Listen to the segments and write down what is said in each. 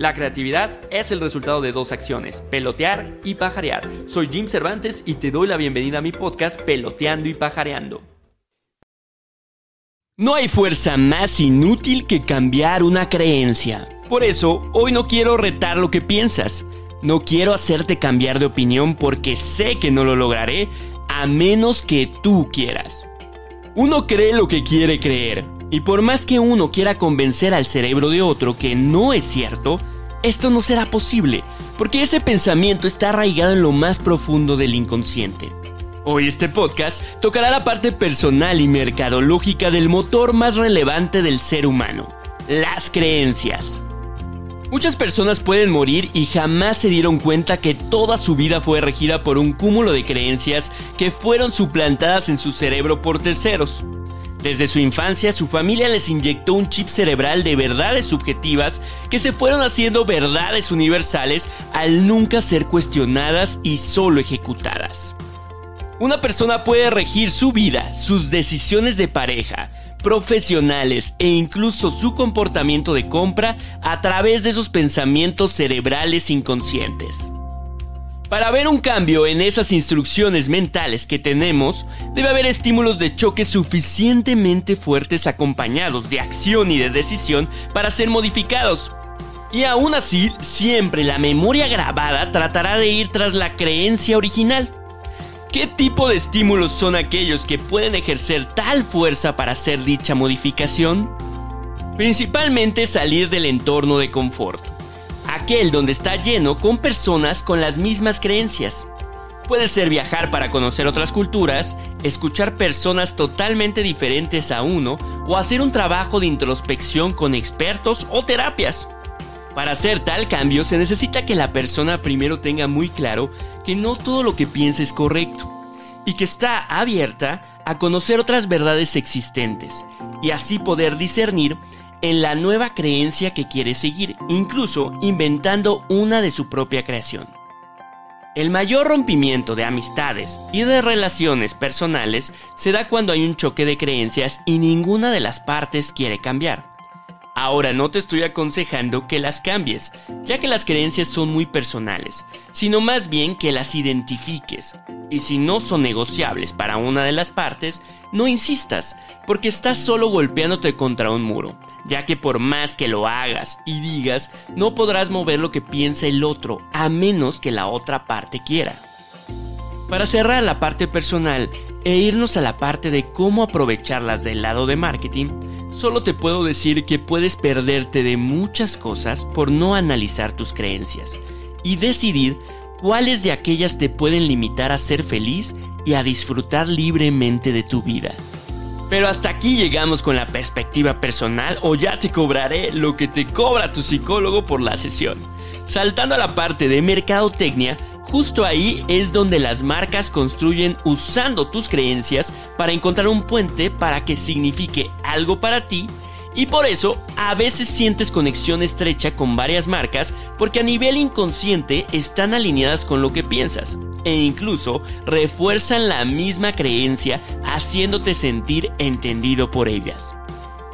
La creatividad es el resultado de dos acciones, pelotear y pajarear. Soy Jim Cervantes y te doy la bienvenida a mi podcast Peloteando y Pajareando. No hay fuerza más inútil que cambiar una creencia. Por eso, hoy no quiero retar lo que piensas. No quiero hacerte cambiar de opinión porque sé que no lo lograré a menos que tú quieras. Uno cree lo que quiere creer. Y por más que uno quiera convencer al cerebro de otro que no es cierto, esto no será posible, porque ese pensamiento está arraigado en lo más profundo del inconsciente. Hoy este podcast tocará la parte personal y mercadológica del motor más relevante del ser humano, las creencias. Muchas personas pueden morir y jamás se dieron cuenta que toda su vida fue regida por un cúmulo de creencias que fueron suplantadas en su cerebro por terceros. Desde su infancia, su familia les inyectó un chip cerebral de verdades subjetivas que se fueron haciendo verdades universales al nunca ser cuestionadas y solo ejecutadas. Una persona puede regir su vida, sus decisiones de pareja, profesionales e incluso su comportamiento de compra a través de sus pensamientos cerebrales inconscientes. Para ver un cambio en esas instrucciones mentales que tenemos, debe haber estímulos de choque suficientemente fuertes acompañados de acción y de decisión para ser modificados. Y aún así, siempre la memoria grabada tratará de ir tras la creencia original. ¿Qué tipo de estímulos son aquellos que pueden ejercer tal fuerza para hacer dicha modificación? Principalmente salir del entorno de confort, donde está lleno con personas con las mismas creencias. Puede ser viajar para conocer otras culturas, escuchar personas totalmente diferentes a uno o hacer un trabajo de introspección con expertos o terapias. Para hacer tal cambio se necesita que la persona primero tenga muy claro que no todo lo que piensa es correcto y que está abierta a conocer otras verdades existentes y así poder discernir en la nueva creencia que quiere seguir, incluso inventando una de su propia creación. El mayor rompimiento de amistades y de relaciones personales se da cuando hay un choque de creencias y ninguna de las partes quiere cambiar. Ahora no te estoy aconsejando que las cambies, ya que las creencias son muy personales, sino más bien que las identifiques. Y si no son negociables para una de las partes, no insistas, porque estás solo golpeándote contra un muro, ya que por más que lo hagas y digas, no podrás mover lo que piensa el otro, a menos que la otra parte quiera. Para cerrar la parte personal e irnos a la parte de cómo aprovecharlas del lado de marketing, Solo te puedo decir que puedes perderte de muchas cosas por no analizar tus creencias y decidir cuáles de aquellas te pueden limitar a ser feliz y a disfrutar libremente de tu vida. Pero hasta aquí llegamos con la perspectiva personal o ya te cobraré lo que te cobra tu psicólogo por la sesión. Saltando a la parte de mercadotecnia, Justo ahí es donde las marcas construyen usando tus creencias para encontrar un puente para que signifique algo para ti y por eso a veces sientes conexión estrecha con varias marcas porque a nivel inconsciente están alineadas con lo que piensas e incluso refuerzan la misma creencia haciéndote sentir entendido por ellas.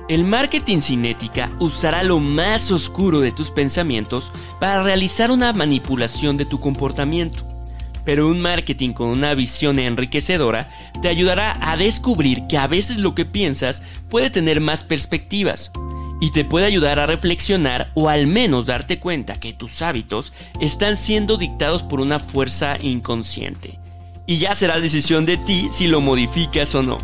El marketing cinética usará lo más oscuro de tus pensamientos para realizar una manipulación de tu comportamiento. Pero un marketing con una visión enriquecedora te ayudará a descubrir que a veces lo que piensas puede tener más perspectivas y te puede ayudar a reflexionar o al menos darte cuenta que tus hábitos están siendo dictados por una fuerza inconsciente. Y ya será decisión de ti si lo modificas o no.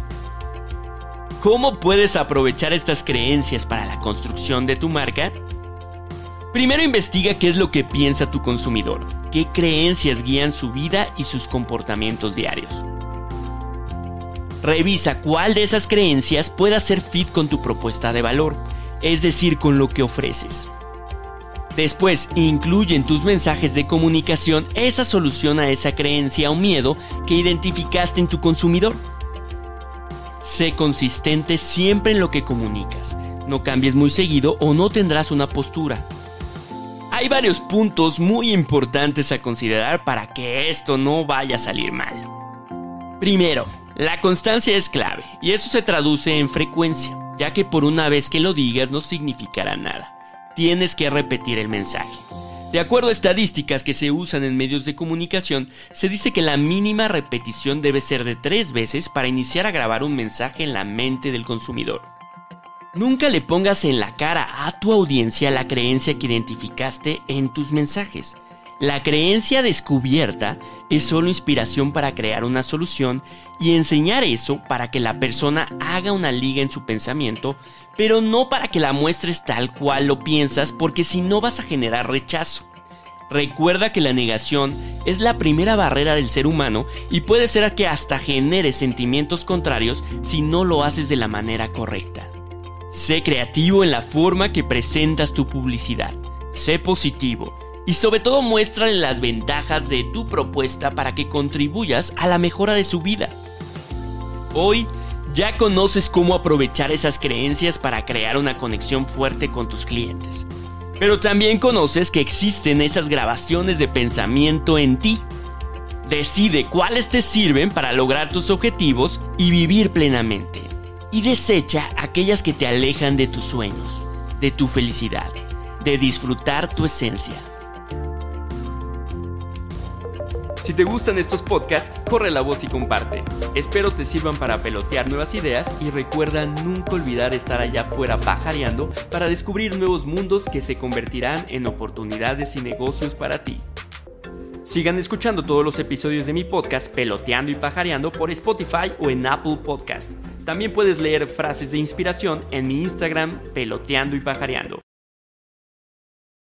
¿Cómo puedes aprovechar estas creencias para la construcción de tu marca? Primero investiga qué es lo que piensa tu consumidor, qué creencias guían su vida y sus comportamientos diarios. Revisa cuál de esas creencias pueda ser fit con tu propuesta de valor, es decir, con lo que ofreces. Después, incluye en tus mensajes de comunicación esa solución a esa creencia o miedo que identificaste en tu consumidor. Sé consistente siempre en lo que comunicas. No cambies muy seguido o no tendrás una postura. Hay varios puntos muy importantes a considerar para que esto no vaya a salir mal. Primero, la constancia es clave y eso se traduce en frecuencia, ya que por una vez que lo digas no significará nada. tienes que repetir el mensaje. De acuerdo a estadísticas que se usan en medios de comunicación, se dice que la mínima repetición debe ser de tres veces para iniciar a grabar un mensaje en la mente del consumidor. Nunca le pongas en la cara a tu audiencia la creencia que identificaste en tus mensajes. La creencia descubierta es solo inspiración para crear una solución y enseñar eso para que la persona haga una liga en su pensamiento pero no para que la muestres tal cual lo piensas porque si no vas a generar rechazo. Recuerda que la negación es la primera barrera del ser humano y puede ser que hasta genere sentimientos contrarios si no lo haces de la manera correcta. Sé creativo en la forma que presentas tu publicidad. Sé positivo y sobre todo muéstrale las ventajas de tu propuesta para que contribuyas a la mejora de su vida. Hoy ya conoces cómo aprovechar esas creencias para crear una conexión fuerte con tus clientes. Pero también conoces que existen esas grabaciones de pensamiento en ti. Decide cuáles te sirven para lograr tus objetivos y vivir plenamente. Y desecha aquellas que te alejan de tus sueños, de tu felicidad, de disfrutar tu esencia. Si te gustan estos podcasts, corre la voz y comparte. Espero te sirvan para pelotear nuevas ideas y recuerda nunca olvidar estar allá afuera pajareando para descubrir nuevos mundos que se convertirán en oportunidades y negocios para ti. Sigan escuchando todos los episodios de mi podcast Peloteando y Pajareando por Spotify o en Apple Podcast. También puedes leer frases de inspiración en mi Instagram Peloteando y Pajareando.